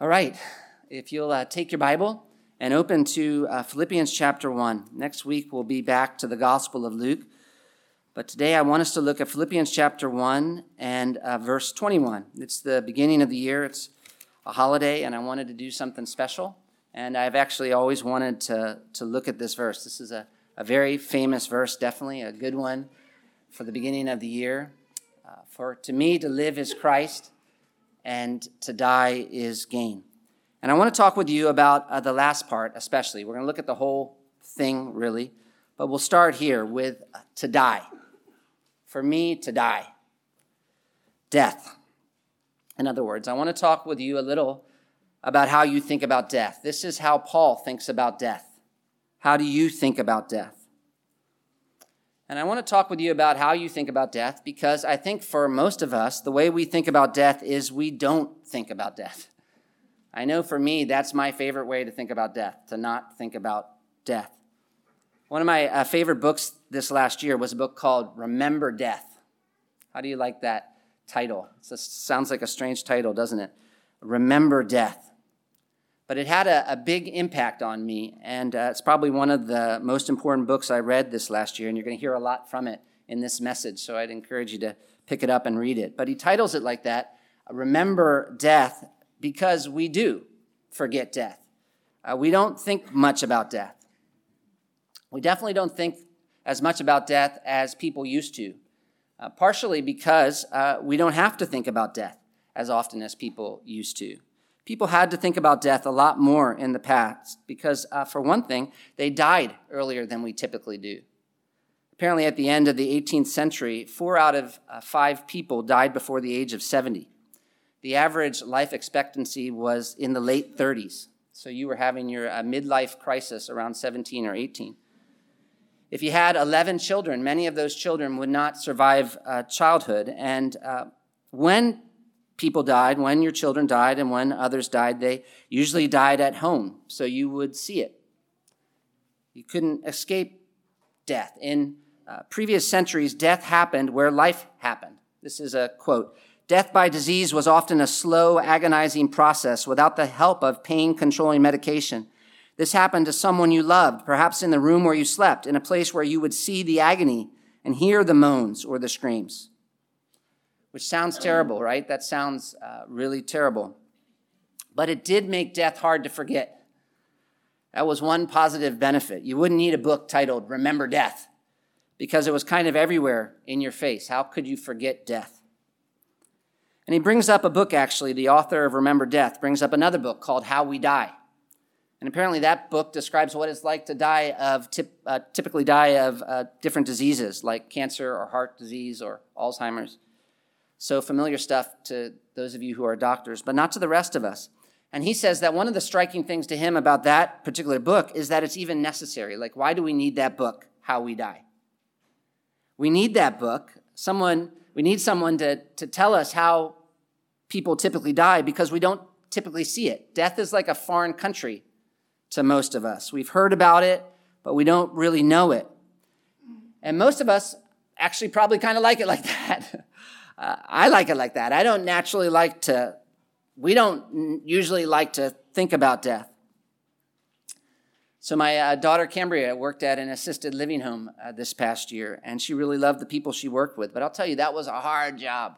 All right, if you'll uh, take your Bible and open to uh, Philippians chapter 1. Next week we'll be back to the Gospel of Luke. But today I want us to look at Philippians chapter 1 and uh, verse 21. It's the beginning of the year, it's a holiday, and I wanted to do something special. And I've actually always wanted to, to look at this verse. This is a, a very famous verse, definitely a good one for the beginning of the year. Uh, for to me, to live is Christ and to die is gain. And I want to talk with you about uh, the last part, especially. We're going to look at the whole thing, really, but we'll start here with uh, to die. For me, to die. Death. In other words, I want to talk with you a little about how you think about death. This is how Paul thinks about death. How do you think about death? And I want to talk with you about how you think about death because I think for most of us, the way we think about death is we don't think about death. I know for me, that's my favorite way to think about death, to not think about death. One of my uh, favorite books this last year was a book called Remember Death. How do you like that title? It sounds like a strange title, doesn't it? Remember Death but it had a, a big impact on me, and uh, it's probably one of the most important books I read this last year, and you're going to hear a lot from it in this message, so I'd encourage you to pick it up and read it. But he titles it like that Remember Death, because we do forget death. Uh, we don't think much about death. We definitely don't think as much about death as people used to, uh, partially because uh, we don't have to think about death as often as people used to. People had to think about death a lot more in the past because, uh, for one thing, they died earlier than we typically do. Apparently, at the end of the 18th century, four out of uh, five people died before the age of 70. The average life expectancy was in the late 30s. So you were having your uh, midlife crisis around 17 or 18. If you had 11 children, many of those children would not survive uh, childhood. And uh, when people died, when your children died, and when others died, they usually died at home, so you would see it. You couldn't escape death. In uh, previous centuries, death happened where life happened. This is a quote. Death by disease was often a slow, agonizing process without the help of pain controlling medication. This happened to someone you loved, perhaps in the room where you slept, in a place where you would see the agony and hear the moans or the screams which sounds terrible, right? That sounds uh, really terrible. But it did make death hard to forget. That was one positive benefit. You wouldn't need a book titled Remember Death because it was kind of everywhere in your face. How could you forget death? And he brings up a book, actually, the author of Remember Death brings up another book called How We Die. And apparently, that book describes what it's like to die of, uh, typically die of uh, different diseases like cancer or heart disease or Alzheimer's. So familiar stuff to those of you who are doctors, but not to the rest of us. And he says that one of the striking things to him about that particular book is that it's even necessary. Like, why do we need that book, How We Die? We need that book. Someone, we need someone to, to tell us how people typically die because we don't typically see it. Death is like a foreign country to most of us. We've heard about it, but we don't really know it. And most of us actually probably kind of like it like that. Uh, I like it like that. I don't naturally like to, we don't usually like to think about death. So, my uh, daughter Cambria worked at an assisted living home uh, this past year, and she really loved the people she worked with. But I'll tell you, that was a hard job.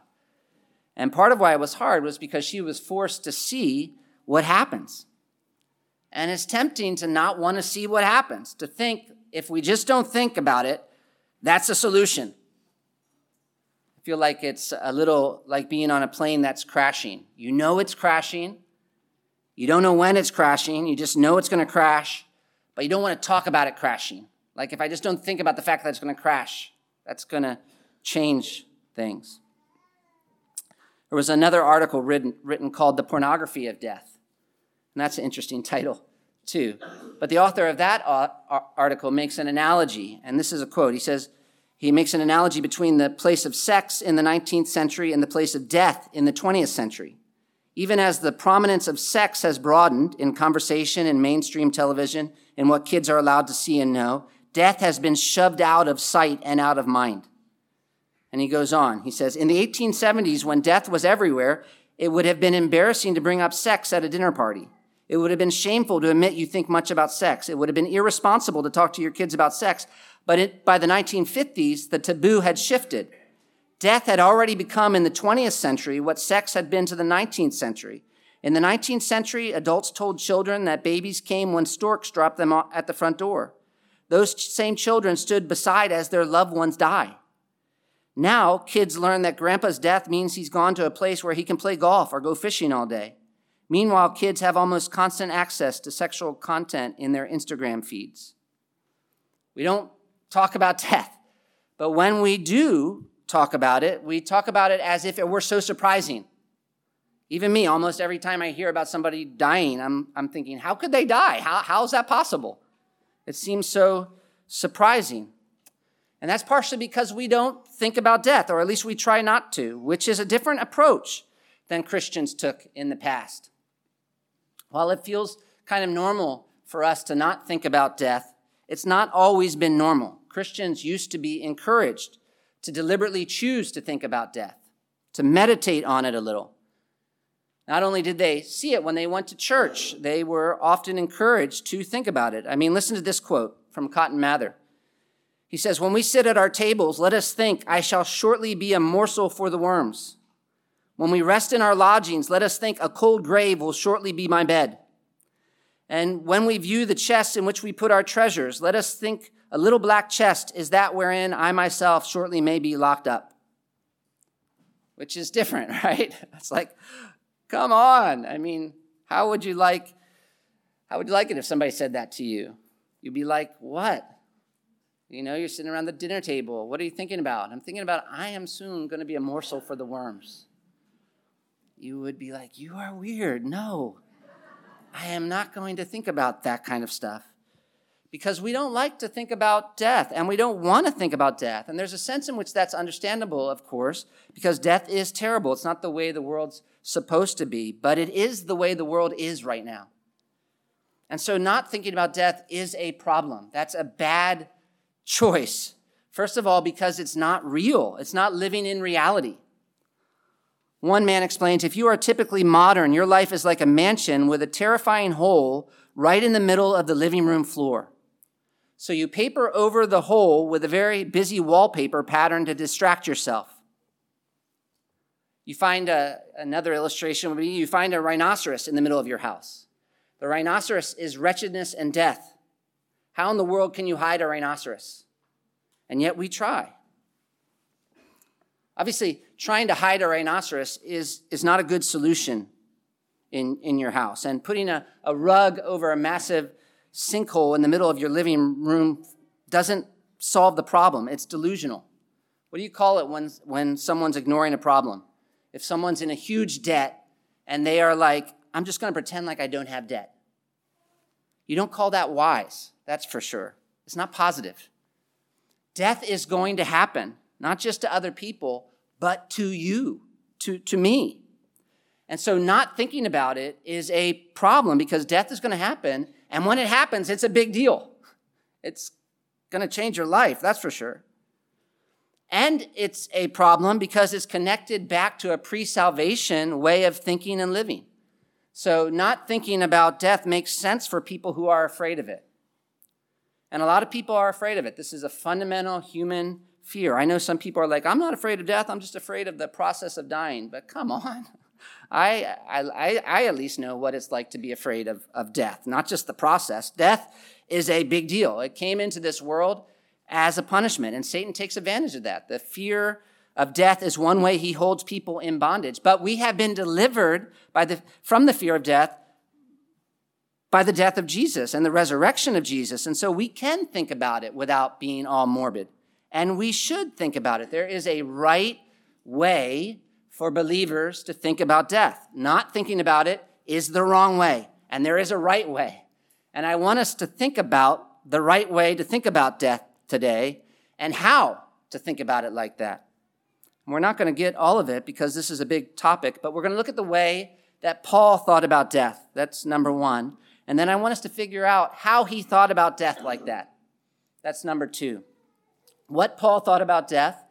And part of why it was hard was because she was forced to see what happens. And it's tempting to not want to see what happens, to think if we just don't think about it, that's a solution feel like it's a little like being on a plane that's crashing. You know it's crashing. You don't know when it's crashing. You just know it's going to crash, but you don't want to talk about it crashing. Like if I just don't think about the fact that it's going to crash, that's going to change things. There was another article written, written called The Pornography of Death. And that's an interesting title, too. But the author of that article makes an analogy, and this is a quote. He says, he makes an analogy between the place of sex in the 19th century and the place of death in the 20th century. Even as the prominence of sex has broadened in conversation and mainstream television and what kids are allowed to see and know, death has been shoved out of sight and out of mind. And he goes on. He says, In the 1870s, when death was everywhere, It would have been embarrassing to bring up sex at a dinner party. It would have been shameful to admit you think much about sex. It would have been irresponsible to talk to your kids about sex. But it, by the 1950s, the taboo had shifted. Death had already become in the 20th century what sex had been to the 19th century. In the 19th century, adults told children that babies came when storks dropped them at the front door. Those same children stood beside as their loved ones die. Now, kids learn that grandpa's death means he's gone to a place where he can play golf or go fishing all day. Meanwhile, kids have almost constant access to sexual content in their Instagram feeds. We don't talk about death, but when we do talk about it, we talk about it as if it were so surprising. Even me, almost every time I hear about somebody dying, I'm, I'm thinking, how could they die? How, how is that possible? It seems so surprising. And that's partially because we don't think about death, or at least we try not to, which is a different approach than Christians took in the past. While it feels kind of normal for us to not think about death, it's not always been normal. Christians used to be encouraged to deliberately choose to think about death, to meditate on it a little. Not only did they see it when they went to church, they were often encouraged to think about it. I mean, listen to this quote from Cotton Mather. He says, When we sit at our tables, let us think, I shall shortly be a morsel for the worms. When we rest in our lodgings, let us think, a cold grave will shortly be my bed. And when we view the chest in which we put our treasures, let us think, a little black chest is that wherein I myself shortly may be locked up. Which is different, right? It's like, Come on. I mean, how would you like how would you like it if somebody said that to you? You'd be like, "What?" You know, you're sitting around the dinner table. What are you thinking about? I'm thinking about I am soon going to be a morsel for the worms. You would be like, "You are weird." No. I am not going to think about that kind of stuff because we don't like to think about death and we don't want to think about death. And there's a sense in which that's understandable, of course, because death is terrible. It's not the way the world's supposed to be, but it is the way the world is right now. And so, not thinking about death is a problem. That's a bad choice. First of all, because it's not real, it's not living in reality. One man explains if you are typically modern, your life is like a mansion with a terrifying hole right in the middle of the living room floor. So you paper over the hole with a very busy wallpaper pattern to distract yourself. You find a, another illustration would be you find a rhinoceros in the middle of your house. The rhinoceros is wretchedness and death. How in the world can you hide a rhinoceros? And yet we try. Obviously, trying to hide a rhinoceros is, is not a good solution in, in your house. And putting a, a rug over a massive sinkhole in the middle of your living room doesn't solve the problem. It's delusional. What do you call it when, when someone's ignoring a problem? If someone's in a huge debt and they are like, I'm just going to pretend like I don't have debt. You don't call that wise, that's for sure. It's not positive. Death is going to happen, not just to other people, but to you, to, to me. And so, not thinking about it is a problem because death is going to happen. And when it happens, it's a big deal. It's going to change your life, that's for sure. And it's a problem because it's connected back to a pre salvation way of thinking and living. So, not thinking about death makes sense for people who are afraid of it. And a lot of people are afraid of it. This is a fundamental human fear. I know some people are like, I'm not afraid of death, I'm just afraid of the process of dying. But come on. I, I, I at least know what it's like to be afraid of, of death, not just the process. Death is a big deal. It came into this world as a punishment, and Satan takes advantage of that. The fear of death is one way he holds people in bondage. But we have been delivered by the, from the fear of death by the death of Jesus and the resurrection of Jesus. And so we can think about it without being all morbid. And we should think about it. There is a right way for believers to think about death. Not thinking about it is the wrong way, and there is a right way. And I want us to think about the right way to think about death today and how to think about it like that. We're not going to get all of it because this is a big topic, but we're going to look at the way that Paul thought about death. That's number one. And then I want us to figure out how he thought about death like that. That's number two. What Paul thought about death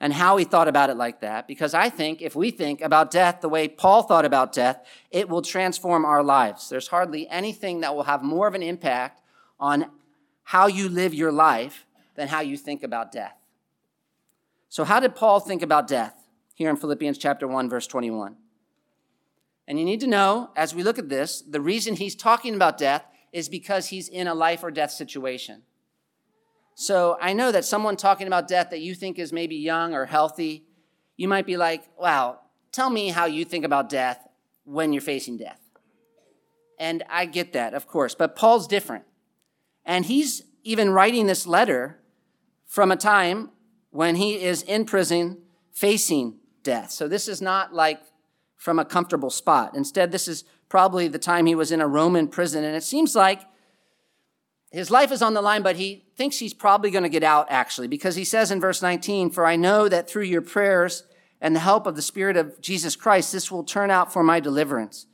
and how he thought about it like that, because I think if we think about death the way Paul thought about death, it will transform our lives. There's hardly anything that will have more of an impact on how you live your life than how you think about death. So, how did Paul think about death here in Philippians chapter 1, verse 21? And you need to know, as we look at this, the reason he's talking about death is because he's in a life or death situation. So I know that someone talking about death that you think is maybe young or healthy, you might be like, wow, tell me how you think about death when you're facing death. And I get that, of course, but Paul's different. And he's even writing this letter from a time when he is in prison facing death. So this is not like from a comfortable spot. Instead, this is probably the time he was in a Roman prison. And it seems like his life is on the line, but he thinks he's probably going to get out actually, because he says in verse 19, For I know that through your prayers and the help of the Spirit of Jesus Christ, this will turn out for my deliverance.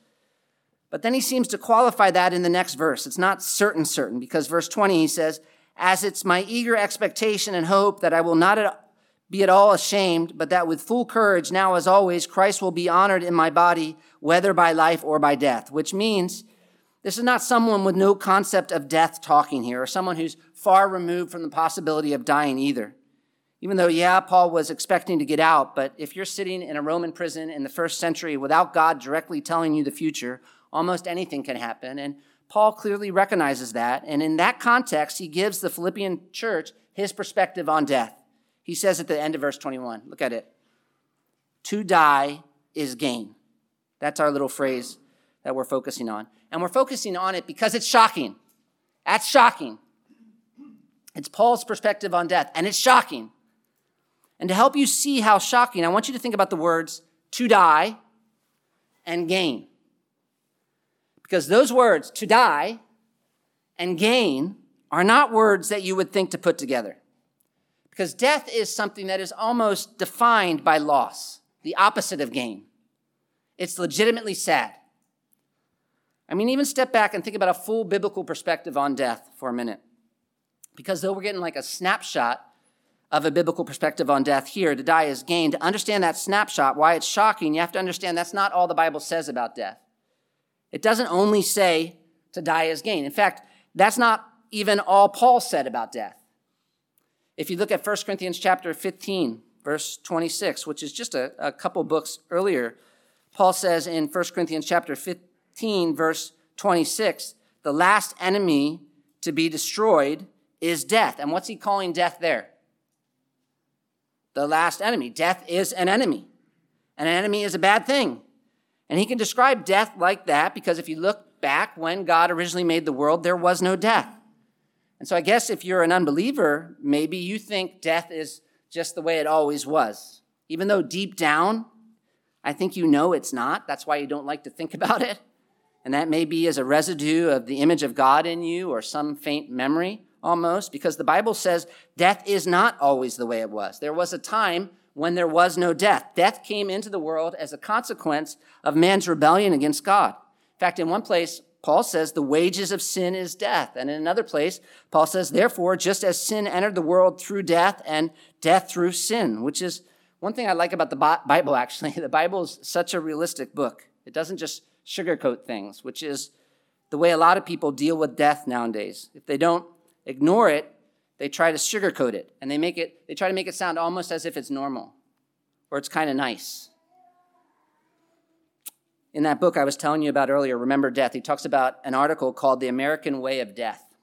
But then he seems to qualify that in the next verse. It's not certain, certain, because verse 20 he says, As it's my eager expectation and hope that I will not be at all ashamed, but that with full courage, now as always, Christ will be honored in my body, whether by life or by death, which means this is not someone with no concept of death talking here, or someone who's far removed from the possibility of dying either. Even though, yeah, Paul was expecting to get out, but if you're sitting in a Roman prison in the first century without God directly telling you the future, almost anything can happen. And Paul clearly recognizes that. And in that context, he gives the Philippian church his perspective on death. He says at the end of verse 21, look at it. To die is gain. That's our little phrase that we're focusing on. And we're focusing on it because it's shocking. That's shocking. It's Paul's perspective on death, and it's shocking. And to help you see how shocking, I want you to think about the words to die and gain. Because those words, to die and gain, are not words that you would think to put together. Because death is something that is almost defined by loss, the opposite of gain. It's legitimately sad. I mean, even step back and think about a full biblical perspective on death for a minute. Because though we're getting like a snapshot of a biblical perspective on death here, to die is gain, to understand that snapshot, why it's shocking, you have to understand that's not all the Bible says about death. It doesn't only say to die is gain. In fact, that's not even all Paul said about death. If you look at 1 Corinthians chapter 15, verse 26, which is just a, a couple books earlier, Paul says in 1 Corinthians chapter 15, 15, verse 26, the last enemy to be destroyed is death. And what's he calling death there? The last enemy. Death is an enemy. And an enemy is a bad thing. And he can describe death like that because if you look back when God originally made the world, there was no death. And so I guess if you're an unbeliever, maybe you think death is just the way it always was. Even though deep down, I think you know it's not. That's why you don't like to think about it and that may be as a residue of the image of God in you or some faint memory almost, because the Bible says death is not always the way it was. There was a time when there was no death. Death came into the world as a consequence of man's rebellion against God. In fact, in one place, Paul says the wages of sin is death. And in another place, Paul says, therefore, just as sin entered the world through death and death through sin, which is one thing I like about the Bible, actually. The Bible is such a realistic book. It doesn't just sugarcoat things, which is the way a lot of people deal with death nowadays. If they don't ignore it, they try to sugarcoat it and they make it they try to make it sound almost as if it's normal or it's kind of nice. In that book I was telling you about earlier, Remember Death, he talks about an article called The American Way of Death.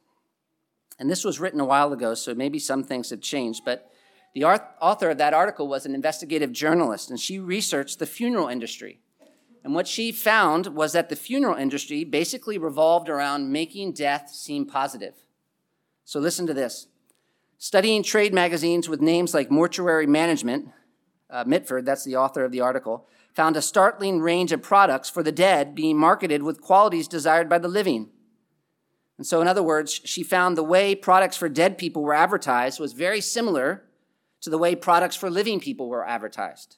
And this was written a while ago, so maybe some things have changed, but the author of that article was an investigative journalist, and she researched the funeral industry. And what she found was that the funeral industry basically revolved around making death seem positive. So listen to this. Studying trade magazines with names like Mortuary Management, uh, Mitford, that's the author of the article, found a startling range of products for the dead being marketed with qualities desired by the living. And so, in other words, she found the way products for dead people were advertised was very similar to the way products for living people were advertised.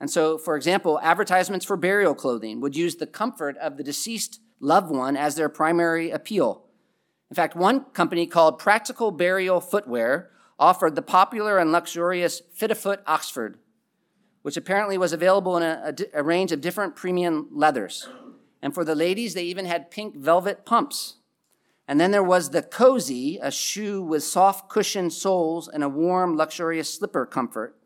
And so, for example, advertisements for burial clothing would use the comfort of the deceased loved one as their primary appeal. In fact, one company called Practical Burial Footwear offered the popular and luxurious Fit-a-Foot Oxford, which apparently was available in a, a, a range of different premium leathers. And for the ladies, they even had pink velvet pumps. And then there was the cozy, a shoe with soft cushioned soles and a warm, luxurious slipper comfort.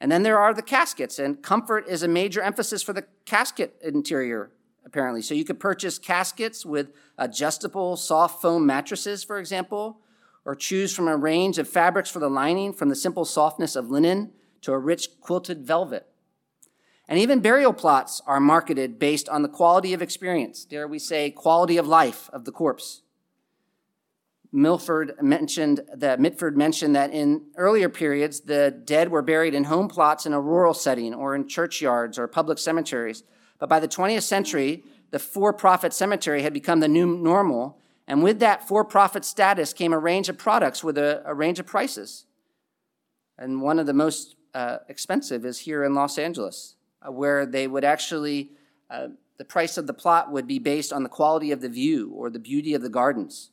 And then there are the caskets, and comfort is a major emphasis for the casket interior, apparently. So you could purchase caskets with adjustable soft foam mattresses, for example, or choose from a range of fabrics for the lining, from the simple softness of linen to a rich quilted velvet. And even burial plots are marketed based on the quality of experience, dare we say, quality of life of the corpse. Milford mentioned that Mitford mentioned that in earlier periods, the dead were buried in home plots in a rural setting or in churchyards or public cemeteries. But by the 20th century, the for profit cemetery had become the new normal. And with that for profit status came a range of products with a, a, range of prices. And one of the most uh, expensive is here in Los Angeles, uh, where they would actually, uh, the price of the plot would be based on the quality of the view or the beauty of the gardens.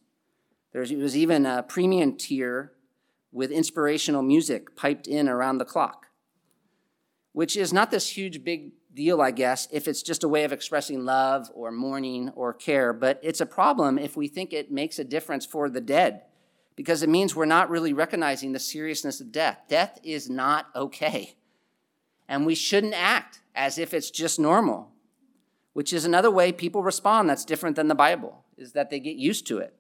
There was even a premium tier with inspirational music piped in around the clock, which is not this huge big deal, I guess, if it's just a way of expressing love or mourning or care, but it's a problem if we think it makes a difference for the dead because it means we're not really recognizing the seriousness of death. Death is not okay. And we shouldn't act as if it's just normal, which is another way people respond that's different than the Bible, is that they get used to it.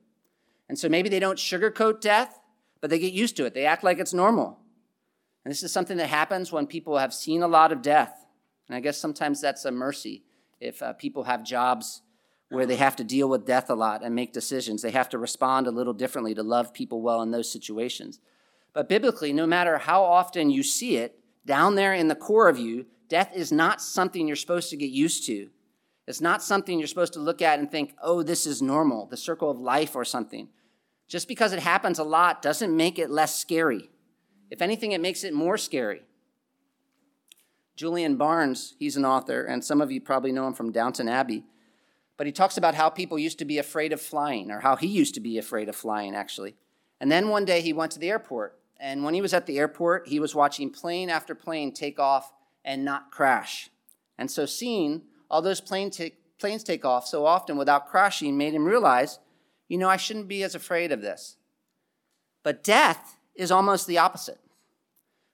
And so maybe they don't sugarcoat death, but they get used to it. They act like it's normal. And this is something that happens when people have seen a lot of death. And I guess sometimes that's a mercy if uh, people have jobs where they have to deal with death a lot and make decisions. They have to respond a little differently to love people well in those situations. But biblically, no matter how often you see it, down there in the core of you, death is not something you're supposed to get used to. It's not something you're supposed to look at and think, oh, this is normal, the circle of life or something. Just because it happens a lot doesn't make it less scary. If anything, it makes it more scary. Julian Barnes, he's an author, and some of you probably know him from Downton Abbey. But he talks about how people used to be afraid of flying, or how he used to be afraid of flying, actually. And then one day he went to the airport. And when he was at the airport, he was watching plane after plane take off and not crash. And so seeing all those plane take, planes take off so often without crashing made him realize, you know, I shouldn't be as afraid of this. But death is almost the opposite.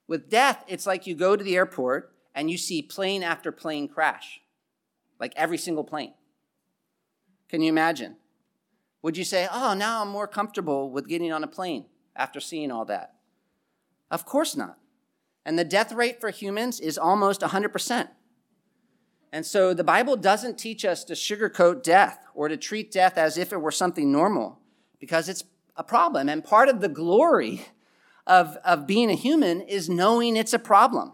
With death, it's like you go to the airport and you see plane after plane crash, like every single plane. Can you imagine? Would you say, oh, now I'm more comfortable with getting on a plane after seeing all that? Of course not. And the death rate for humans is almost 100%. And so the Bible doesn't teach us to sugarcoat death or to treat death as if it were something normal because it's a problem. And part of the glory of, of being a human is knowing it's a problem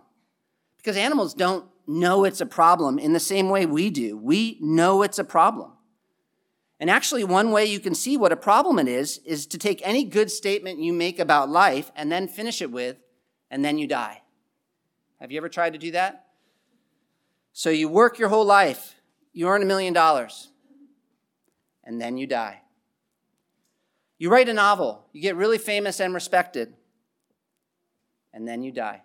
because animals don't know it's a problem in the same way we do. We know it's a problem. And actually, one way you can see what a problem it is, is to take any good statement you make about life and then finish it with, and then you die. Have you ever tried to do that? So you work your whole life, you earn a million dollars, and then you die. You write a novel, you get really famous and respected, and then you die.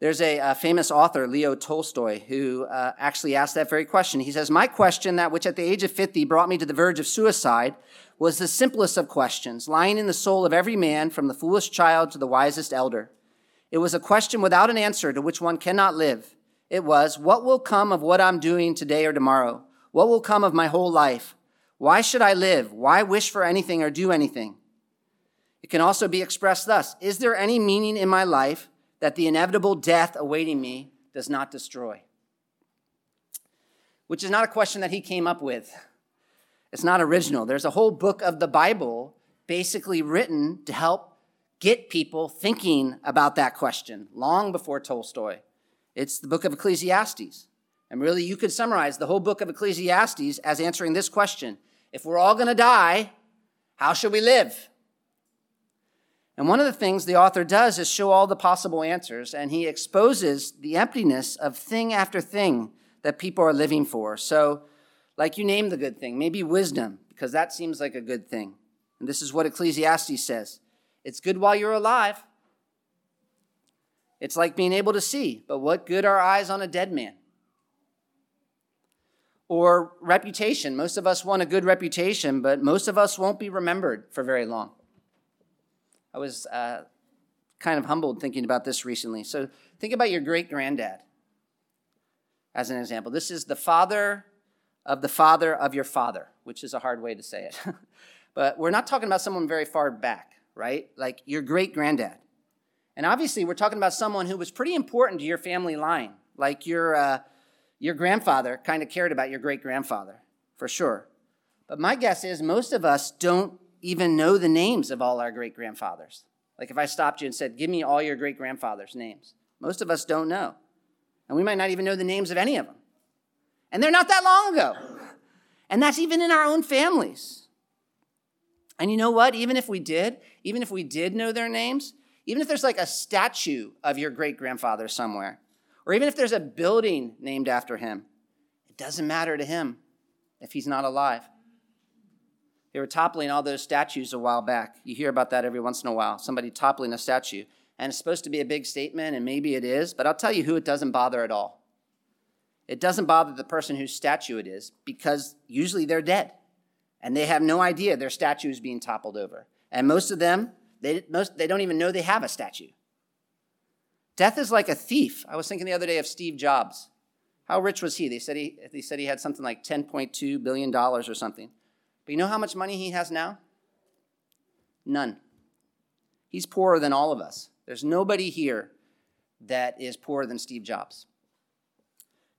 There's a, a famous author, Leo Tolstoy, who uh, actually asked that very question. He says, My question, that which at the age of 50 brought me to the verge of suicide, was the simplest of questions, lying in the soul of every man, from the foolish child to the wisest elder. It was a question without an answer to which one cannot live. It was, What will come of what I'm doing today or tomorrow? What will come of my whole life? Why should I live? Why wish for anything or do anything? It can also be expressed thus Is there any meaning in my life that the inevitable death awaiting me does not destroy? Which is not a question that he came up with. It's not original. There's a whole book of the Bible basically written to help get people thinking about that question long before Tolstoy. It's the book of Ecclesiastes. And really, you could summarize the whole book of Ecclesiastes as answering this question If we're all going to die, how should we live? And one of the things the author does is show all the possible answers, and he exposes the emptiness of thing after thing that people are living for. So, like you name the good thing, maybe wisdom, because that seems like a good thing. And this is what Ecclesiastes says It's good while you're alive. It's like being able to see, but what good are eyes on a dead man? Or reputation. Most of us want a good reputation, but most of us won't be remembered for very long. I was uh, kind of humbled thinking about this recently. So think about your great granddad as an example. This is the father of the father of your father, which is a hard way to say it. but we're not talking about someone very far back, right? Like your great granddad. And obviously, we're talking about someone who was pretty important to your family line, like your, uh, your grandfather kind of cared about your great grandfather, for sure. But my guess is most of us don't even know the names of all our great grandfathers. Like if I stopped you and said, Give me all your great grandfather's names, most of us don't know. And we might not even know the names of any of them. And they're not that long ago. And that's even in our own families. And you know what? Even if we did, even if we did know their names, even if there's like a statue of your great grandfather somewhere, or even if there's a building named after him, it doesn't matter to him if he's not alive. They were toppling all those statues a while back. You hear about that every once in a while, somebody toppling a statue. And it's supposed to be a big statement, and maybe it is, but I'll tell you who it doesn't bother at all. It doesn't bother the person whose statue it is because usually they're dead and they have no idea their statue is being toppled over. And most of them they, most, they don't even know they have a statue. Death is like a thief. I was thinking the other day of Steve Jobs. How rich was he? They said he, they said he had something like $10.2 billion or something. But you know how much money he has now? None. He's poorer than all of us. There's nobody here that is poorer than Steve Jobs.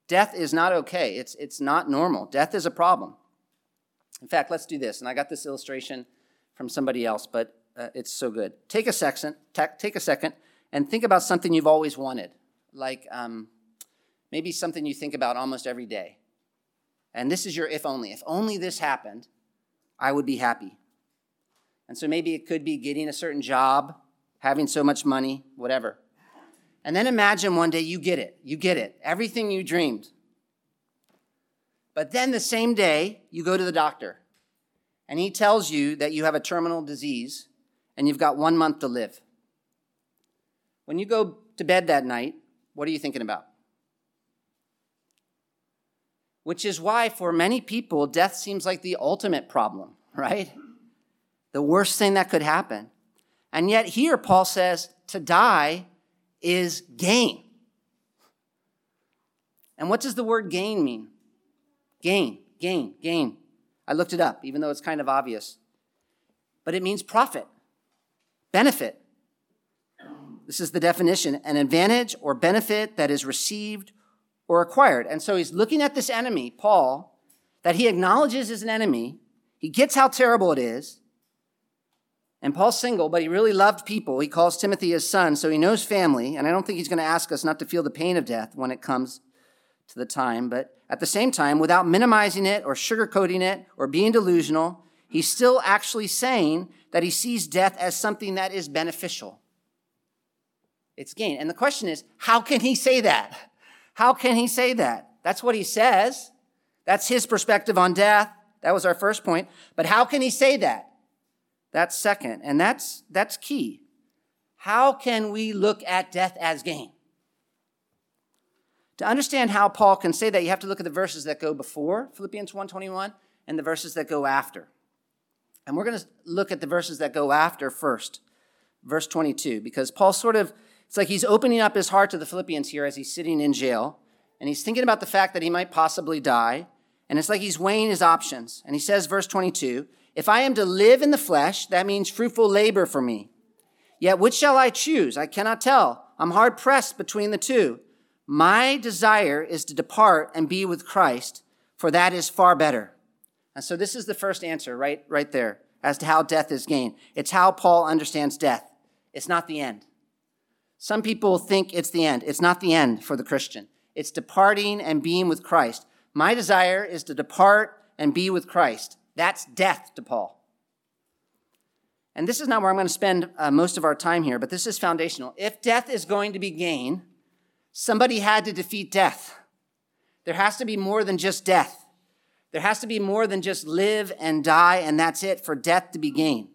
Death is not okay. It's, it's not normal. Death is a problem. In fact, let's do this. And I got this illustration from somebody else, but uh, it's so good. Take a second, take a second, and think about something you've always wanted, like um, maybe something you think about almost every day. And this is your if only. If only this happened, I would be happy. And so maybe it could be getting a certain job, having so much money, whatever. And then imagine one day you get it. You get it. Everything you dreamed. But then the same day, you go to the doctor and he tells you that you have a terminal disease and you've got one month to live. When you go to bed that night, what are you thinking about? Which is why, for many people, death seems like the ultimate problem, right? The worst thing that could happen. And yet, here, Paul says to die is gain. And what does the word gain mean? Gain, gain, gain. I looked it up, even though it's kind of obvious. But it means profit benefit. This is the definition an advantage or benefit that is received or acquired. And so he's looking at this enemy, Paul, that he acknowledges is an enemy. He gets how terrible it is. And Paul's single, but he really loved people. He calls Timothy his son, so he knows family. And I don't think he's going to ask us not to feel the pain of death when it comes to the time. But at the same time, without minimizing it or sugarcoating it or being delusional, he's still actually saying that he sees death as something that is beneficial. It's gain. And the question is, how can he say that? How can he say that? That's what he says. That's his perspective on death. That was our first point. But how can he say that? That's second. And that's, that's key. How can we look at death as gain? To understand how Paul can say that, you have to look at the verses that go before Philippians 1:21 and the verses that go after. And we're going to look at the verses that go after first, verse 22, because Paul sort of, it's like he's opening up his heart to the Philippians here as he's sitting in jail, and he's thinking about the fact that he might possibly die, and it's like he's weighing his options. And he says, verse 22, If I am to live in the flesh, that means fruitful labor for me. Yet which shall I choose? I cannot tell. I'm hard pressed between the two. My desire is to depart and be with Christ, for that is far better. And so this is the first answer right, right there as to how death is gained. It's how Paul understands death. It's not the end. Some people think it's the end. It's not the end for the Christian. It's departing and being with Christ. My desire is to depart and be with Christ. That's death to Paul. And this is not where I'm going to spend uh, most of our time here, but this is foundational. If death is going to be gain, somebody had to defeat death. There has to be more than just death. There has to be more than just live and die and that's it for death to be gain.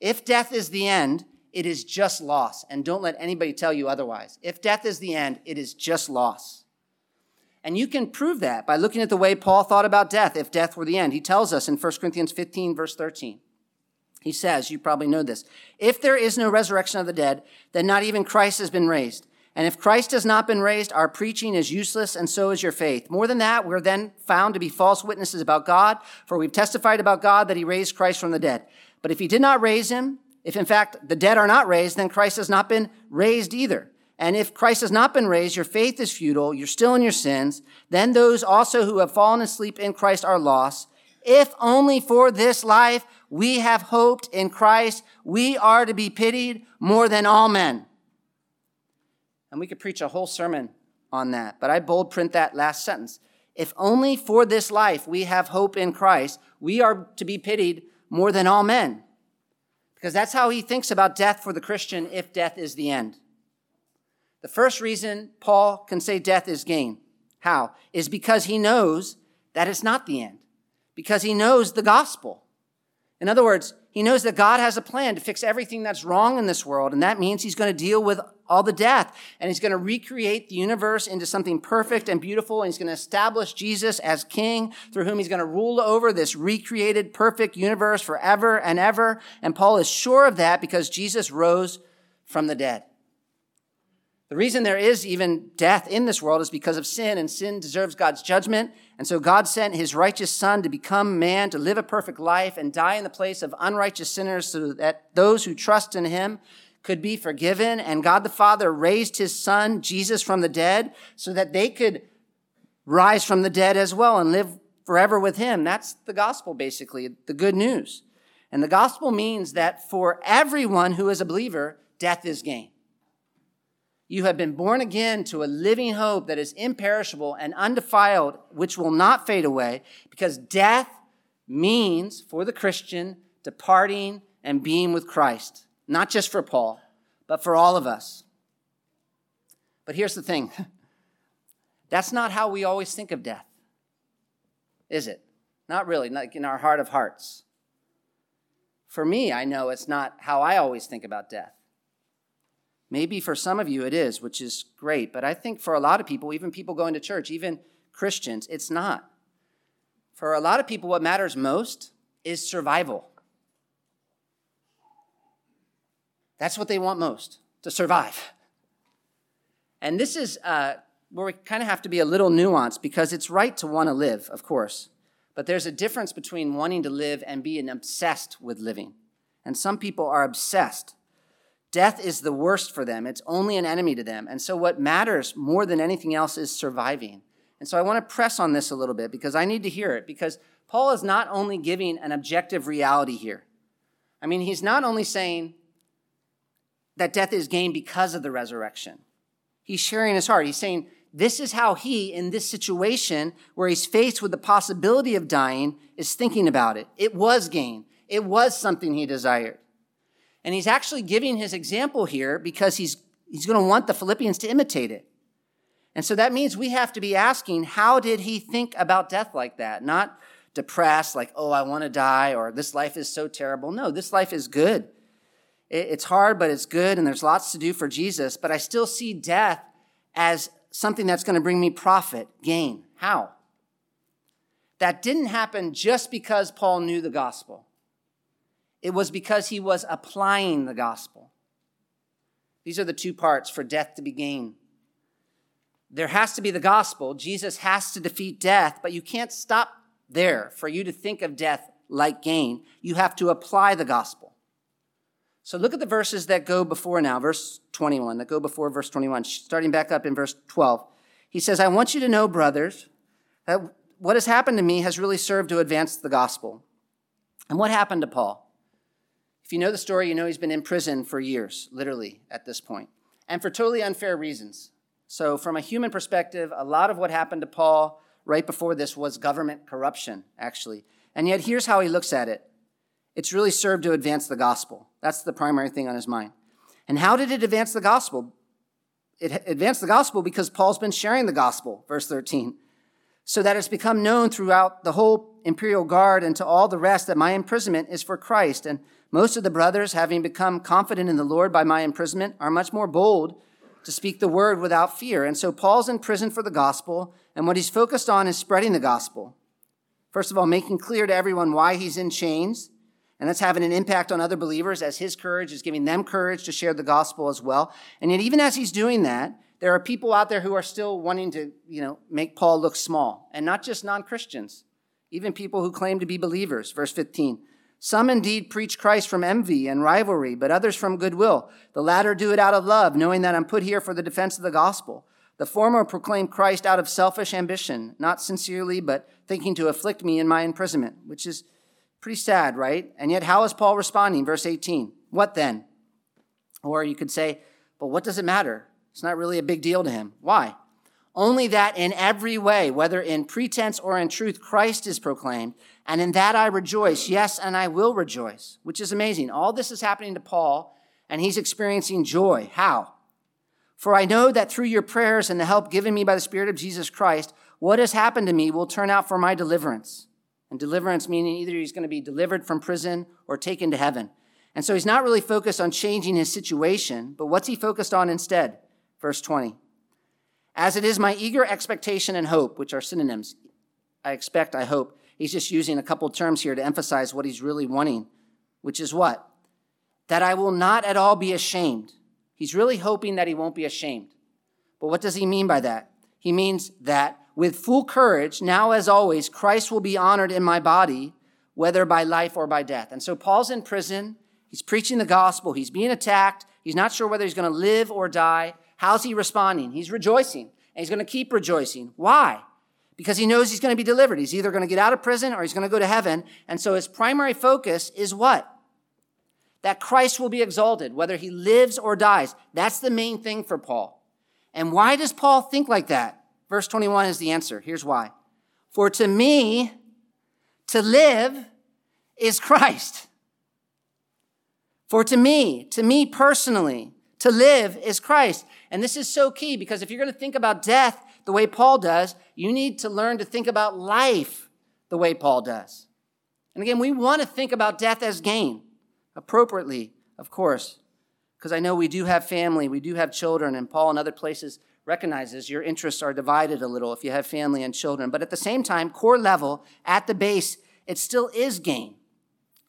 If death is the end, it is just loss. And don't let anybody tell you otherwise. If death is the end, it is just loss. And you can prove that by looking at the way Paul thought about death if death were the end. He tells us in 1 Corinthians 15, verse 13. He says, you probably know this, if there is no resurrection of the dead, then not even Christ has been raised. And if Christ has not been raised, our preaching is useless, and so is your faith. More than that, we're then found to be false witnesses about God, for we've testified about God that he raised Christ from the dead. But if he did not raise him, if in fact the dead are not raised, then Christ has not been raised either. And if Christ has not been raised, your faith is futile, you're still in your sins. Then those also who have fallen asleep in Christ are lost. If only for this life we have hoped in Christ, we are to be pitied more than all men. And we could preach a whole sermon on that, but I bold print that last sentence. If only for this life we have hope in Christ, we are to be pitied more than all men. Because that's how he thinks about death for the Christian if death is the end. The first reason Paul can say death is gain, how? Is because he knows that it's not the end, because he knows the gospel. In other words, he knows that God has a plan to fix everything that's wrong in this world, and that means he's going to deal with all the death. And he's going to recreate the universe into something perfect and beautiful. And he's going to establish Jesus as king through whom he's going to rule over this recreated perfect universe forever and ever. And Paul is sure of that because Jesus rose from the dead. The reason there is even death in this world is because of sin, and sin deserves God's judgment. And so God sent his righteous son to become man, to live a perfect life, and die in the place of unrighteous sinners so that those who trust in him could be forgiven. And God the Father raised his son, Jesus, from the dead so that they could rise from the dead as well and live forever with him. That's the gospel, basically, the good news. And the gospel means that for everyone who is a believer, death is gain. You have been born again to a living hope that is imperishable and undefiled, which will not fade away, because death means for the Christian departing and being with Christ not just for Paul, but for all of us. But here's the thing that's not how we always think of death, is it? Not really, like in our heart of hearts. For me, I know it's not how I always think about death. Maybe for some of you it is, which is great, but I think for a lot of people, even people going to church, even Christians, it's not. For a lot of people, what matters most is survival. That's what they want most to survive. And this is uh, where we kind of have to be a little nuanced because it's right to want to live, of course. But there's a difference between wanting to live and being obsessed with living. And some people are obsessed. Death is the worst for them, it's only an enemy to them. And so, what matters more than anything else is surviving. And so, I want to press on this a little bit because I need to hear it because Paul is not only giving an objective reality here. I mean, he's not only saying, that death is gained because of the resurrection. He's sharing his heart. He's saying, this is how he, in this situation where he's faced with the possibility of dying, is thinking about it. It was gain. It was something he desired. And he's actually giving his example here because he's, he's going to want the Philippians to imitate it. And so that means we have to be asking, how did he think about death like that? Not depressed, like, oh, I want to die, or this life is so terrible. No, this life is good. It's hard, but it's good, and there's lots to do for Jesus. But I still see death as something that's going to bring me profit, gain. How? That didn't happen just because Paul knew the gospel, it was because he was applying the gospel. These are the two parts for death to be gained. There has to be the gospel. Jesus has to defeat death, but you can't stop there for you to think of death like gain. You have to apply the gospel. So look at the verses that go before now, verse 21, that go before verse 21, starting back up in verse 12. He says, I want you to know, brothers, that what has happened to me has really served to advance the gospel. And what happened to Paul? If you know the story, you know he's been in prison for years, literally, at this point, and for totally unfair reasons. So, from a human perspective, a lot of what happened to Paul right before this was government corruption, actually. And yet, here's how he looks at it it's really served to advance the gospel. That's the primary thing on his mind. And how did it advance the gospel? It advanced the gospel because Paul's been sharing the gospel, verse 13, so that it's become known throughout the whole imperial guard and to all the rest that my imprisonment is for Christ. And most of the brothers, having become confident in the Lord by my imprisonment, are much more bold to speak the word without fear. And so Paul's in prison for the gospel, and what he's focused on is spreading the gospel. First of all, making clear to everyone why he's in chains, and that's having an impact on other believers as his courage is giving them courage to share the gospel as well. And yet, even as he's doing that, there are people out there who are still wanting to, you know, make Paul look small, and not just non-Christians, even people who claim to be believers. Verse 15. Some indeed preach Christ from envy and rivalry, but others from goodwill. The latter do it out of love, knowing that I'm put here for the defense of the gospel. The former proclaim Christ out of selfish ambition, not sincerely, but thinking to afflict me in my imprisonment, which is pretty sad, right? And yet, how is Paul responding? Verse 18. What then? Or you could say, but what does it matter? It's not really a big deal to him. Why? Only that in every way, whether in pretense or in truth, Christ is proclaimed. And in that I rejoice. Yes, and I will rejoice, which is amazing. All this is happening to Paul, and he's experiencing joy. How? For I know that through your prayers and the help given me by the Spirit of Jesus Christ, what has happened to me will turn out for my deliverance. And deliverance meaning either he's going to be delivered from prison or taken to heaven. And so he's not really focused on changing his situation, but what's he focused on instead? Verse 20. As it is my eager expectation and hope, which are synonyms, I expect, I hope. He's just using a couple terms here to emphasize what he's really wanting, which is what? That I will not at all be ashamed. He's really hoping that he won't be ashamed. But what does he mean by that? He means that with full courage, now as always, Christ will be honored in my body, whether by life or by death. And so Paul's in prison. He's preaching the gospel. He's being attacked. He's not sure whether he's going to live or die. How's he responding? He's rejoicing, and he's going to keep rejoicing. Why? Because he knows he's going to be delivered. He's either going to get out of prison or he's going to go to heaven. And so his primary focus is what? That Christ will be exalted, whether he lives or dies. That's the main thing for Paul. And why does Paul think like that? Verse 21 is the answer. Here's why. For to me, to live is Christ. For to me, to me personally, to live is Christ. And this is so key because if you're going to think about death the way Paul does, you need to learn to think about life the way Paul does. And again, we want to think about death as gain, appropriately, of course, because I know we do have family, we do have children, and Paul in other places recognizes your interests are divided a little if you have family and children. But at the same time, core level, at the base, it still is gain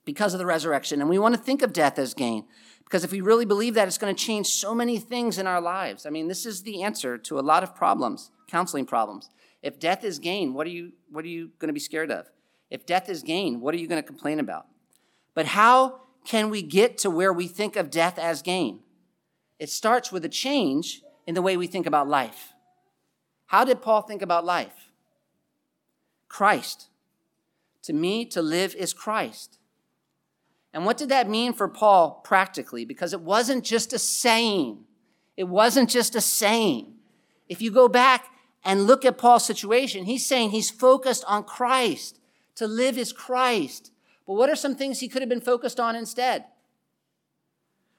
because of the resurrection. And we want to think of death as gain. Because if we really believe that, it's going to change so many things in our lives. I mean, this is the answer to a lot of problems, counseling problems. If death is gain, what are you, what are you going to be scared of? If death is gain, what are you going to complain about? But how can we get to where we think of death as gain? It starts with a change in the way we think about life. How did Paul think about life? Christ. To me, to live is Christ. And what did that mean for Paul practically? Because it wasn't just a saying. It wasn't just a saying. If you go back and look at Paul's situation, he's saying he's focused on Christ. To live is Christ. But what are some things he could have been focused on instead?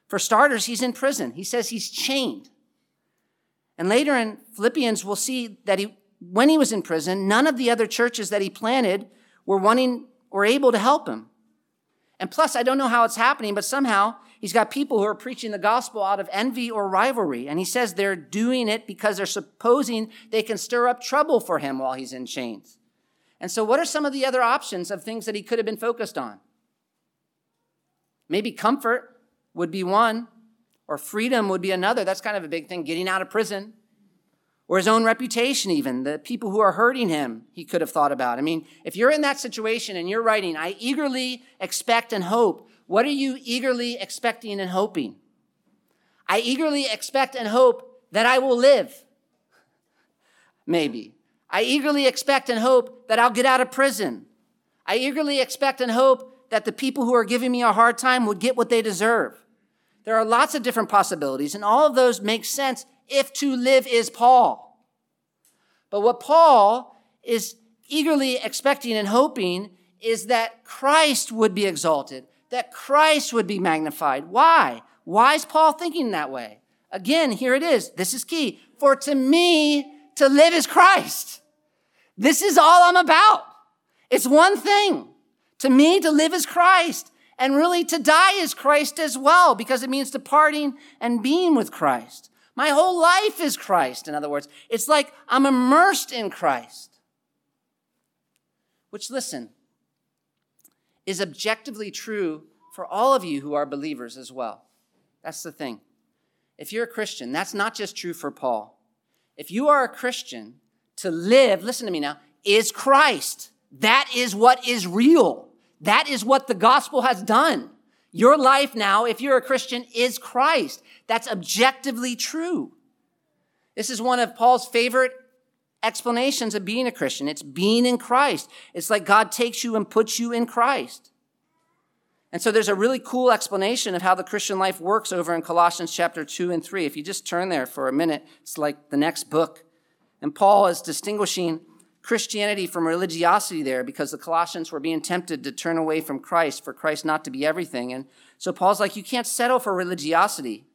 For starters, he's in prison. He says he's chained. And later in Philippians, we'll see that he, when he was in prison, none of the other churches that he planted were wanting or able to help him. And plus, I don't know how it's happening, but somehow he's got people who are preaching the gospel out of envy or rivalry. And he says they're doing it because they're supposing they can stir up trouble for him while he's in chains. And so, what are some of the other options of things that he could have been focused on? Maybe comfort would be one, or freedom would be another. That's kind of a big thing, getting out of prison or his own reputation, even the people who are hurting him, he could have thought about. I mean, if you're in that situation and you're writing, I eagerly expect and hope, what are you eagerly expecting and hoping? I eagerly expect and hope that I will live. Maybe. I eagerly expect and hope that I'll get out of prison. I eagerly expect and hope that the people who are giving me a hard time would get what they deserve. There are lots of different possibilities, and all of those make sense if to live is Paul. But what Paul is eagerly expecting and hoping is that Christ would be exalted, that Christ would be magnified. Why? Why is Paul thinking that way? Again, here it is. This is key. For to me, to live is Christ. This is all I'm about. It's one thing. To me, to live is Christ. And really, to die is Christ as well, because it means departing and being with Christ. My whole life is Christ, in other words. It's like I'm immersed in Christ. Which, listen, is objectively true for all of you who are believers as well. That's the thing. If you're a Christian, that's not just true for Paul. If you are a Christian, to live, listen to me now, is Christ. That is what is real. That is what the gospel has done. Your life now, if you're a Christian, is Christ. That's objectively true. This is one of Paul's favorite explanations of being a Christian. It's being in Christ. It's like God takes you and puts you in Christ. And so there's a really cool explanation of how the Christian life works over in Colossians chapter 2 and 3. If you just turn there for a minute, it's like the next book. And Paul is distinguishing Christianity from religiosity there because the Colossians were being tempted to turn away from Christ, for Christ not to be everything. And so Paul's like, you can't settle for religiosity,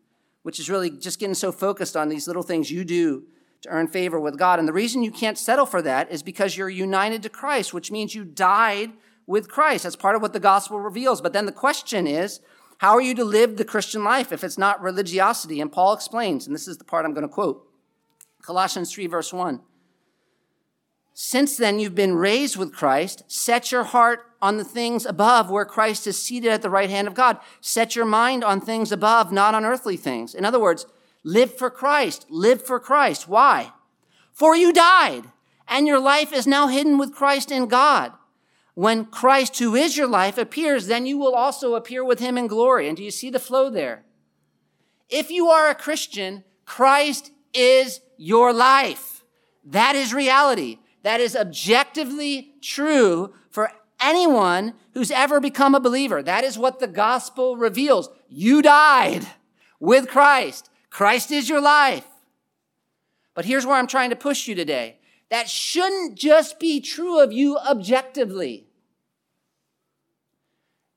which is really just getting so focused on these little things you do to earn favor with God. And the reason you can't settle for that is because you're united to Christ, which means you died with Christ. That's part of what the gospel reveals. But then the question is, how are you to live the Christian life if it's not religiosity? And Paul explains, and this is the part I'm going to quote Colossians 3, verse 1. Since then you've been raised with Christ, set your heart on the things above where Christ is seated at the right hand of God. Set your mind on things above, not on earthly things. In other words, live for Christ. Live for Christ. Why? For you died, and your life is now hidden with Christ in God. When Christ, who is your life, appears, then you will also appear with him in glory. And do you see the flow there? If you are a Christian, Christ is your life. That is reality that is objectively true for anyone who's ever become a believer. That is what the gospel reveals. You died with Christ. Christ is your life. But here's where I'm trying to push you today. That shouldn't just be true of you objectively.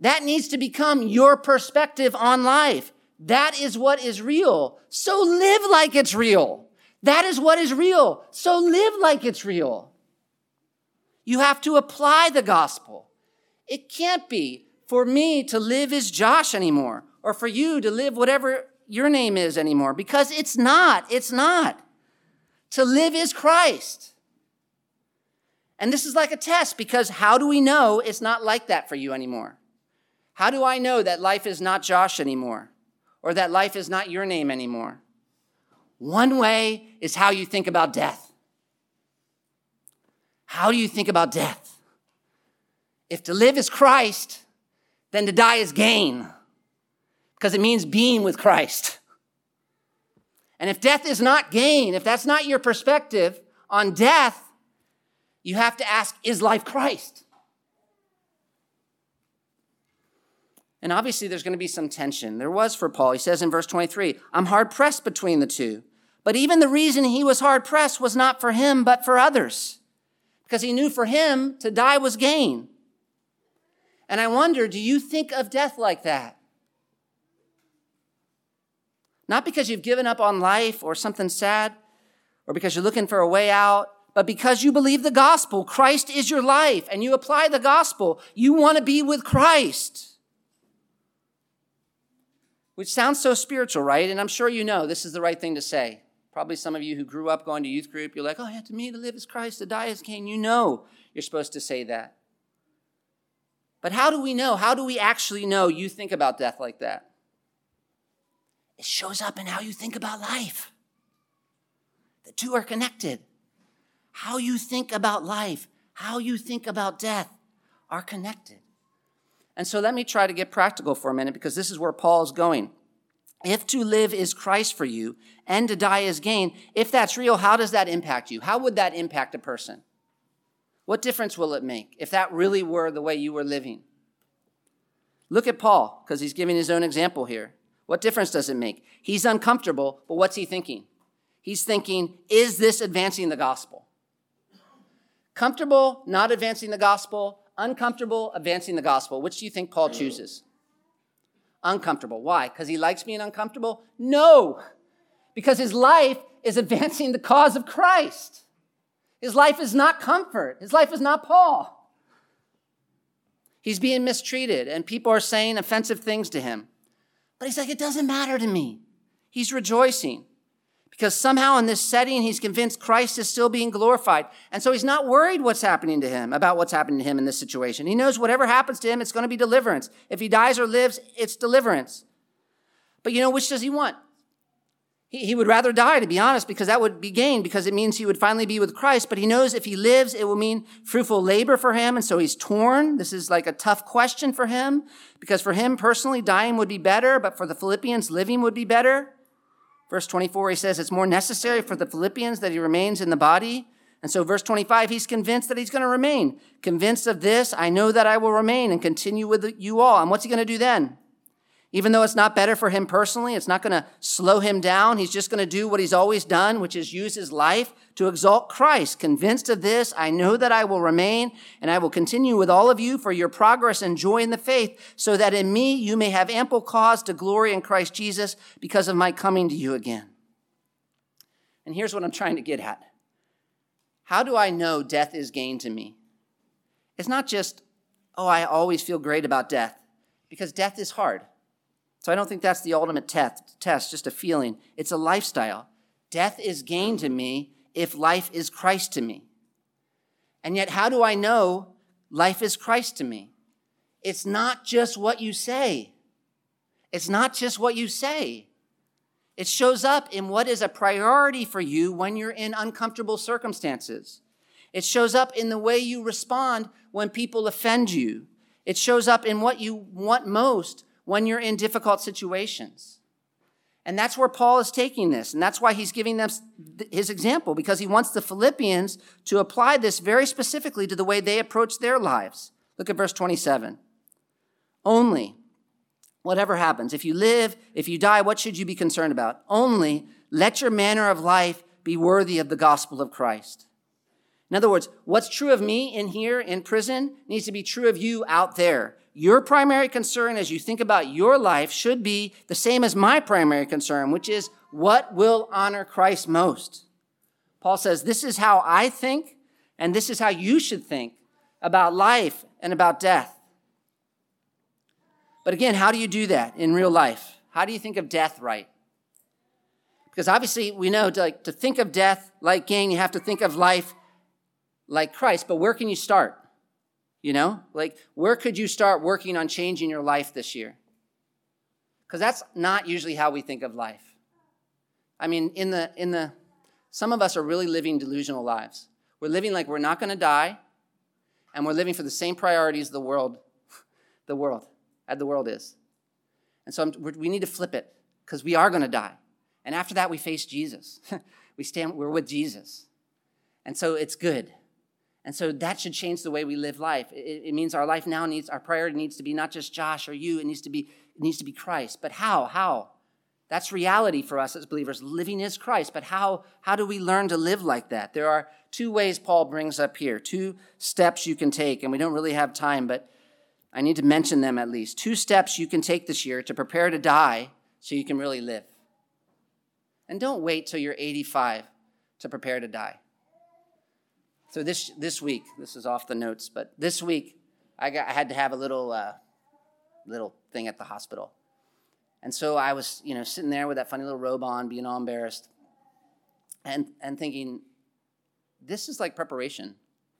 That needs to become your perspective on life. That is what is real. So live like it's real. That is what is real. So live like it's real. You have to apply the gospel. It can't be for me to live as Josh anymore or for you to live whatever your name is anymore because it's not. It's not. To live is Christ. And this is like a test because how do we know it's not like that for you anymore? How do I know that life is not Josh anymore or that life is not your name anymore? One way is how you think about death. How do you think about death? If to live is Christ, then to die is gain, because it means being with Christ. And if death is not gain, if that's not your perspective on death, you have to ask, is life Christ? And obviously, there's going to be some tension. There was for Paul. He says in verse 23, I'm hard pressed between the two. But even the reason he was hard pressed was not for him, but for others because he knew for him to die was gain. And I wonder, do you think of death like that? Not because you've given up on life or something sad, or because you're looking for a way out, but because you believe the gospel. Christ is your life, and you apply the gospel. You want to be with Christ. Which sounds so spiritual, right? And I'm sure you know this is the right thing to say. Probably some of you who grew up going to youth group, you're like, oh, yeah, to me to live is Christ, to die is gain. You know you're supposed to say that. But how do we know? How do we actually know you think about death like that? It shows up in how you think about life. The two are connected. How you think about life, how you think about death are connected. And so let me try to get practical for a minute because this is where Paul is going. If to live is Christ for you and to die is gain, if that's real, how does that impact you? How would that impact a person? What difference will it make if that really were the way you were living? Look at Paul, because he's giving his own example here. What difference does it make? He's uncomfortable, but what's he thinking? He's thinking, is this advancing the gospel? Comfortable, not advancing the gospel, uncomfortable, advancing the gospel. Which do you think Paul chooses? Uncomfortable. Why? Because he likes being uncomfortable? No, because his life is advancing the cause of Christ. His life is not comfort. His life is not Paul. He's being mistreated, and people are saying offensive things to him. But he's like, it doesn't matter to me. He's rejoicing because somehow in this setting, he's convinced Christ is still being glorified. And so he's not worried what's happening to him, about what's happening to him in this situation. He knows whatever happens to him, it's going to be deliverance. If he dies or lives, it's deliverance. But you know, which does he want? He, would rather die, to be honest, because that would be gain, because it means he would finally be with Christ. But he knows if he lives, it will mean fruitful labor for him. And so he's torn. This is like a tough question for him, because for him personally, dying would be better, but for the Philippians, living would be better. Verse 24, he says, It's more necessary for the Philippians that he remains in the body. And so, verse 25, he's convinced that he's going to remain. Convinced of this, I know that I will remain and continue with you all. And what's he going to do then? Even though it's not better for him personally, it's not going to slow him down. He's just going to do what he's always done, which is use his life to exalt Christ. Convinced of this, I know that I will remain and I will continue with all of you for your progress and joy in the faith, so that in me you may have ample cause to glory in Christ Jesus because of my coming to you again. And here's what I'm trying to get at. How do I know death is gain to me? It's not just, oh, I always feel great about death, because death is hard. So I don't think that's the ultimate test, test, just a feeling. It's a lifestyle. Death is gain to me if life is Christ to me. And yet, how do I know life is Christ to me? It's not just what you say. It's not just what you say. It shows up in what is a priority for you when you're in uncomfortable circumstances. It shows up in the way you respond when people offend you. It shows up in what you want most when you're in difficult situations. And that's where Paul is taking this. And that's why he's giving them his example, because he wants the Philippians to apply this very specifically to the way they approach their lives. Look at verse 27. Only, whatever happens, if you live, if you die, what should you be concerned about? Only let your manner of life be worthy of the gospel of Christ. In other words, what's true of me in here in prison needs to be true of you out there your primary concern as you think about your life should be the same as my primary concern, which is what will honor Christ most? Paul says, This is how I think, and this is how you should think about life and about death. But again, how do you do that in real life? How do you think of death right? Because obviously, we know to, like, to think of death like gain, you have to think of life like Christ. But where can you start? You know, like where could you start working on changing your life this year? Because that's not usually how we think of life. I mean, in the, in the, some of us are really living delusional lives. We're living like we're not going to die, and we're living for the same priorities the world, the world, as the world is. And so we need to flip it because we are going to die. And after that, we face Jesus. we stand, we're with Jesus. And so it's good. And so that should change the way we live life. It, it, means our life now needs, our priority needs to be not just Josh or you, it needs to be, it needs to be Christ. But how? How? That's reality for us as believers. Living is Christ. But how, how do we learn to live like that? There are two ways Paul brings up here, two steps you can take, and we don't really have time, but I need to mention them at least. Two steps you can take this year to prepare to die so you can really live. And don't wait till you're 85 to prepare to die. So this this week, this is off the notes, but this week I, got, I had to have a little uh, little thing at the hospital, and so I was you know sitting there with that funny little robe on, being all embarrassed, and and thinking, this is like preparation.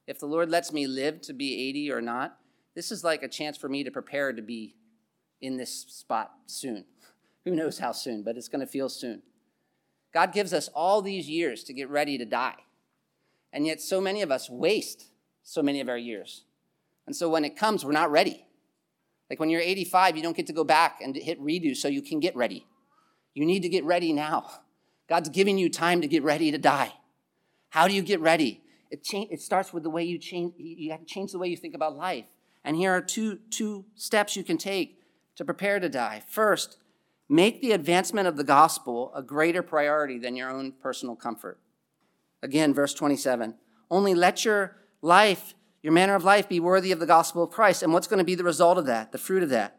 If the Lord lets me live to be 80 or not, this is like a chance for me to prepare to be in this spot soon. Who knows how soon, but it's going to feel soon. God gives us all these years to get ready to die. And yet, so many of us waste so many of our years. And so when it comes, we're not ready. Like when you're 85, you don't get to go back and hit redo so you can get ready. You need to get ready now. God's giving you time to get ready to die. How do you get ready? It, cha- it starts with the way you change, you have to change the way you think about life. And here are two, two steps you can take to prepare to die. First, make the advancement of the gospel a greater priority than your own personal comfort. Again, verse 27. Only let your life, your manner of life, be worthy of the gospel of Christ. And what's going to be the result of that, the fruit of that?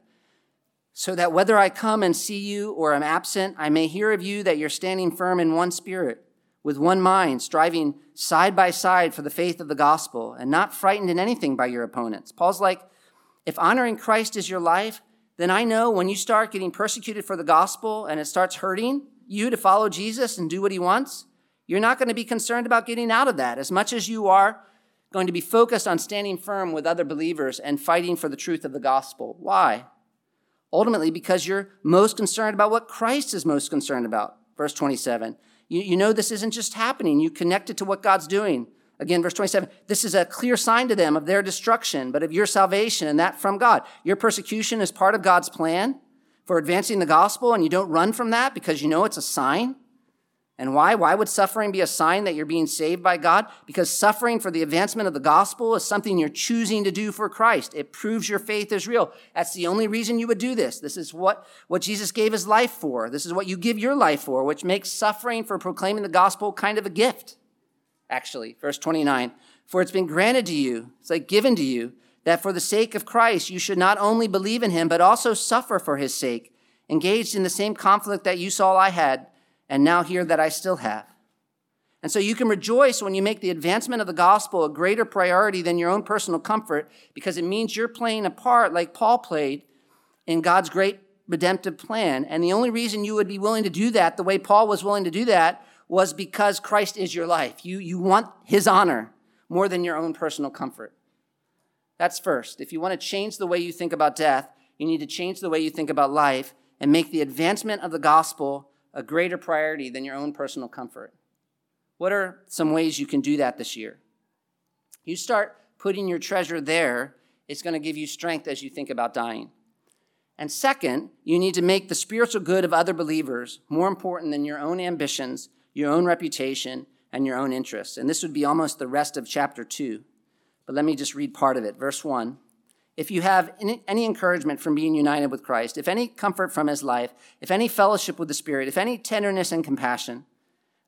So that whether I come and see you or I'm absent, I may hear of you that you're standing firm in one spirit, with one mind, striving side by side for the faith of the gospel, and not frightened in anything by your opponents. Paul's like, If honoring Christ is your life, then I know when you start getting persecuted for the gospel and it starts hurting you to follow Jesus and do what he wants, you're not going to be concerned about getting out of that as much as you are going to be focused on standing firm with other believers and fighting for the truth of the gospel. Why? Ultimately, because you're most concerned about what Christ is most concerned about. Verse 27. You, you know this isn't just happening. You connect it to what God's doing. Again, verse 27, this is a clear sign to them of their destruction, but of your salvation, and that from God. Your persecution is part of God's plan for advancing the gospel, and you don't run from that because you know it's a sign. And why? Why would suffering be a sign that you're being saved by God? Because suffering for the advancement of the gospel is something you're choosing to do for Christ. It proves your faith is real. That's the only reason you would do this. This is what, what Jesus gave his life for. This is what you give your life for, which makes suffering for proclaiming the gospel kind of a gift actually. Verse 29 For it's been granted to you, it's like given to you, that for the sake of Christ you should not only believe in him, but also suffer for his sake, engaged in the same conflict that you saw I had, and now hear that I still have. And so you can rejoice when you make the advancement of the gospel a greater priority than your own personal comfort, because it means you're playing a part like Paul played in God's great redemptive plan. And the only reason you would be willing to do that the way Paul was willing to do that was because Christ is your life. You, you want his honor more than your own personal comfort. That's first. If you want to change the way you think about death, you need to change the way you think about life and make the advancement of the gospel a greater priority than your own personal comfort. What are some ways you can do that this year? You start putting your treasure there, it's going to give you strength as you think about dying. And second, you need to make the spiritual good of other believers more important than your own ambitions your own reputation, and your own interests. And this would be almost the rest of chapter 2. But let me just read part of it. Verse 1 If you have any encouragement from being united with Christ, if any comfort from his life, if any fellowship with the Spirit, if any tenderness and compassion,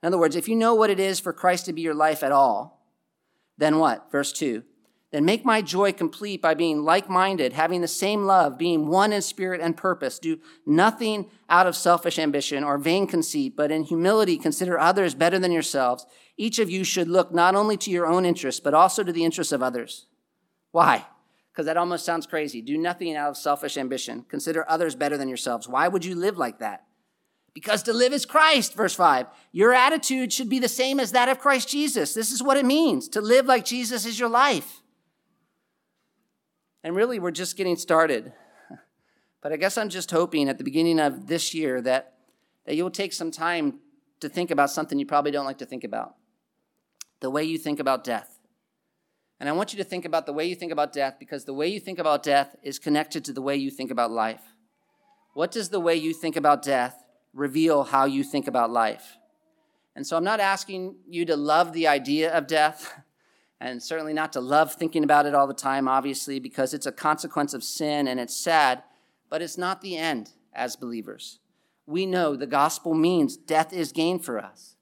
in other words, if you know what it is for Christ to be your life at all, then what? Verse 2 then make my joy complete by being like minded, having the same love, being one in spirit and purpose. Do nothing out of selfish ambition or vain conceit, but in humility consider others better than yourselves. Each of you should look not only to your own interests, but also to the interests of others. Why? Because that almost sounds crazy. Do nothing out of selfish ambition. Consider others better than yourselves. Why would you live like that? Because to live is Christ, verse 5. Your attitude should be the same as that of Christ Jesus. This is what it means. To live like Jesus is your life. And really, we're just getting started. But I guess I'm just hoping at the beginning of this year that, that you'll take some time to think about something you probably don't like to think about the way you think about death. And I want you to think about the way you think about death because the way you think about death is connected to the way you think about life. What does the way you think about death reveal how you think about life? And so I'm not asking you to love the idea of death and certainly not to love thinking about it all the time, obviously, because it's a consequence of sin and it's sad, but it's not the end as believers. We know the gospel means death is gain for us.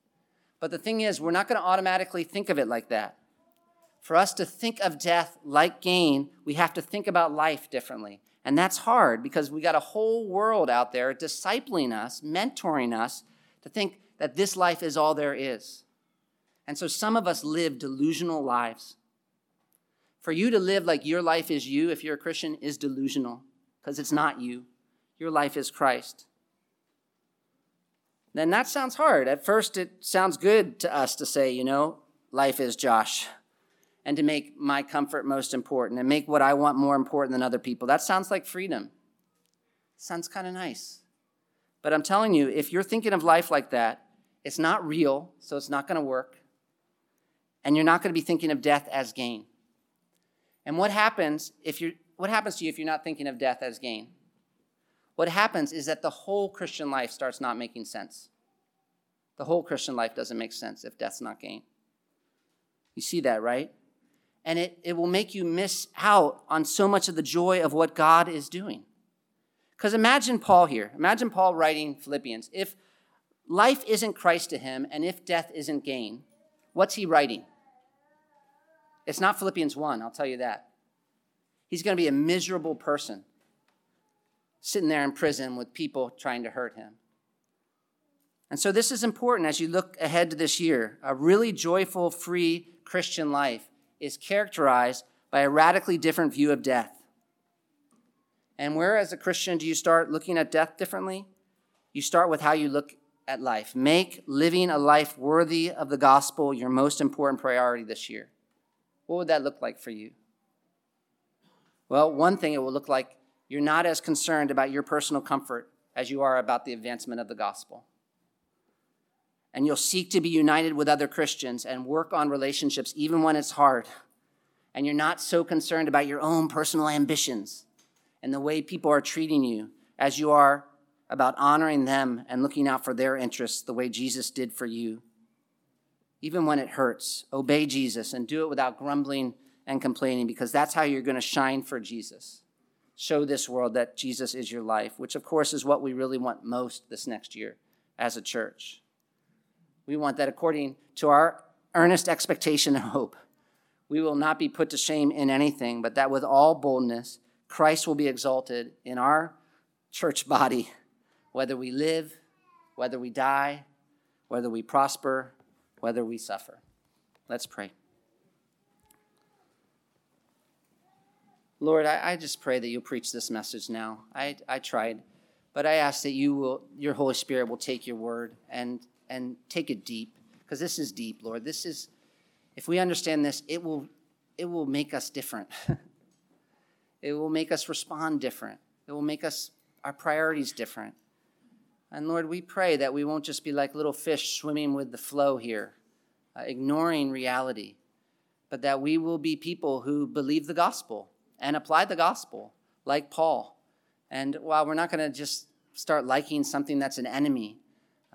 But the thing is, we're not going to automatically think of it like that. For us to think of death like gain, we have to think about life differently. And that's hard because we got a whole world out there discipling us, mentoring us to think that this life is all there is. And so some of us live delusional lives. For you to live like your life is you, if you're a Christian, is delusional because it's not you. Your life is Christ. Then that sounds hard. At first, it sounds good to us to say, you know, life is Josh, and to make my comfort most important and make what I want more important than other people. That sounds like freedom. Sounds kind of nice. But I'm telling you, if you're thinking of life like that, it's not real, so it's not going to work and you're not going to be thinking of death as gain. And what happens if you're what happens to you if you're not thinking of death as gain? What happens is that the whole Christian life starts not making sense. The whole Christian life doesn't make sense if death's not gain. You see that, right? And it, it will make you miss out on so much of the joy of what God is doing. Because imagine Paul here. Imagine Paul writing Philippians. If life isn't Christ to him and if death isn't gain, what's he writing? It's not Philippians 1, I'll tell you that. He's going to be a miserable person sitting there in prison with people trying to hurt him. And so, this is important as you look ahead to this year. A really joyful, free Christian life is characterized by a radically different view of death. And where, as a Christian, do you start looking at death differently? You start with how you look at life. Make living a life worthy of the gospel your most important priority this year. What would that look like for you? Well, one thing it will look like you're not as concerned about your personal comfort as you are about the advancement of the gospel. And you'll seek to be united with other Christians and work on relationships even when it's hard. And you're not so concerned about your own personal ambitions and the way people are treating you as you are about honoring them and looking out for their interests the way Jesus did for you. Even when it hurts, obey Jesus and do it without grumbling and complaining because that's how you're going to shine for Jesus. Show this world that Jesus is your life, which of course is what we really want most this next year as a church. We want that according to our earnest expectation and hope. We will not be put to shame in anything, but that with all boldness, Christ will be exalted in our church body, whether we live, whether we die, whether we prosper, whether we suffer. Let's pray. Lord, I, I, just pray that you'll preach this message now. I, I tried, but I ask that you will, your Holy Spirit will take your word and, and take it deep, because this is deep, Lord. This is, if we understand this, it will, it will make us different. it will make us respond different. It will make us, our priorities different. And Lord, we pray that we won't just be like little fish swimming with the flow here, uh, ignoring reality, but that we will be people who believe the gospel and apply the gospel like Paul. And while we're not going to just start liking something that's an enemy,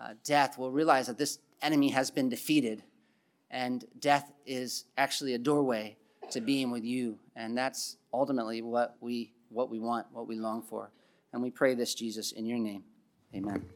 uh, death, we'll realize that this enemy has been defeated and death is actually a doorway to being with you. And that's ultimately what we, what we want, what we long for. And we pray this, Jesus, in your name. Amen.